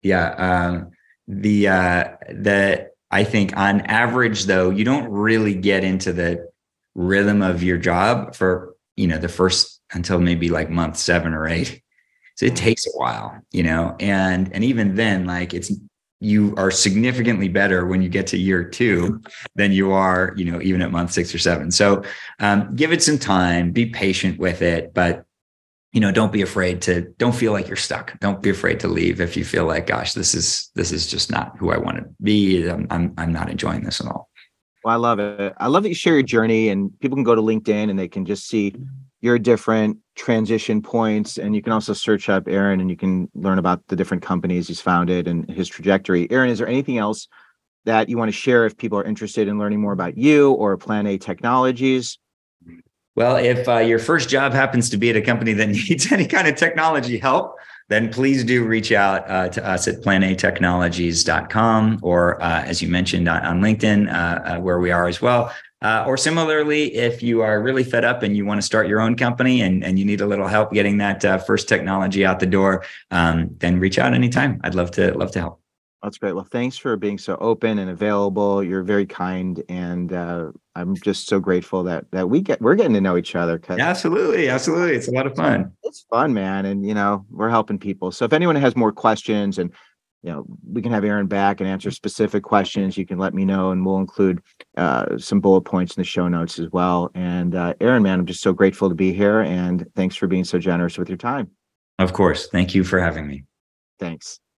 yeah um, the uh, the i think on average though you don't really get into the rhythm of your job for you know the first until maybe like month seven or eight. So it takes a while, you know, and and even then, like it's you are significantly better when you get to year two than you are, you know, even at month six or seven. So um, give it some time, be patient with it, but you know, don't be afraid to don't feel like you're stuck. Don't be afraid to leave if you feel like, gosh, this is this is just not who I want to be. I'm I'm, I'm not enjoying this at all. Well, I love it. I love that you share your journey and people can go to LinkedIn and they can just see your different transition points and you can also search up Aron and you can learn about the different companies he's founded and his trajectory. Aron is there anything else that you want to share if people are interested in learning more about you or plan a technologies? Well if uh, your first job happens to be at a company that needs any kind of technology help then please do reach out uh, to us at planatechnologies.com or uh, as you mentioned on, on linkedin uh, uh, where we are as well uh, or similarly, if you are really fed up and you want to start your own company and, and you need a little help getting that uh, first technology out the door, um, then reach out anytime. I'd love to love to help. That's great. Well, thanks for being so open and available. You're very kind, and uh, I'm just so grateful that that we get we're getting to know each other. Absolutely, absolutely, it's a lot of fun. It's fun, man, and you know we're helping people. So if anyone has more questions and you know, we can have Aron back and answer specific questions. You can let me know, and we'll include uh, some bullet points in the show notes as well. And uh, Aron, man, I'm just so grateful to be here, and thanks for being so generous with your time. Of course, thank you for having me. Thanks.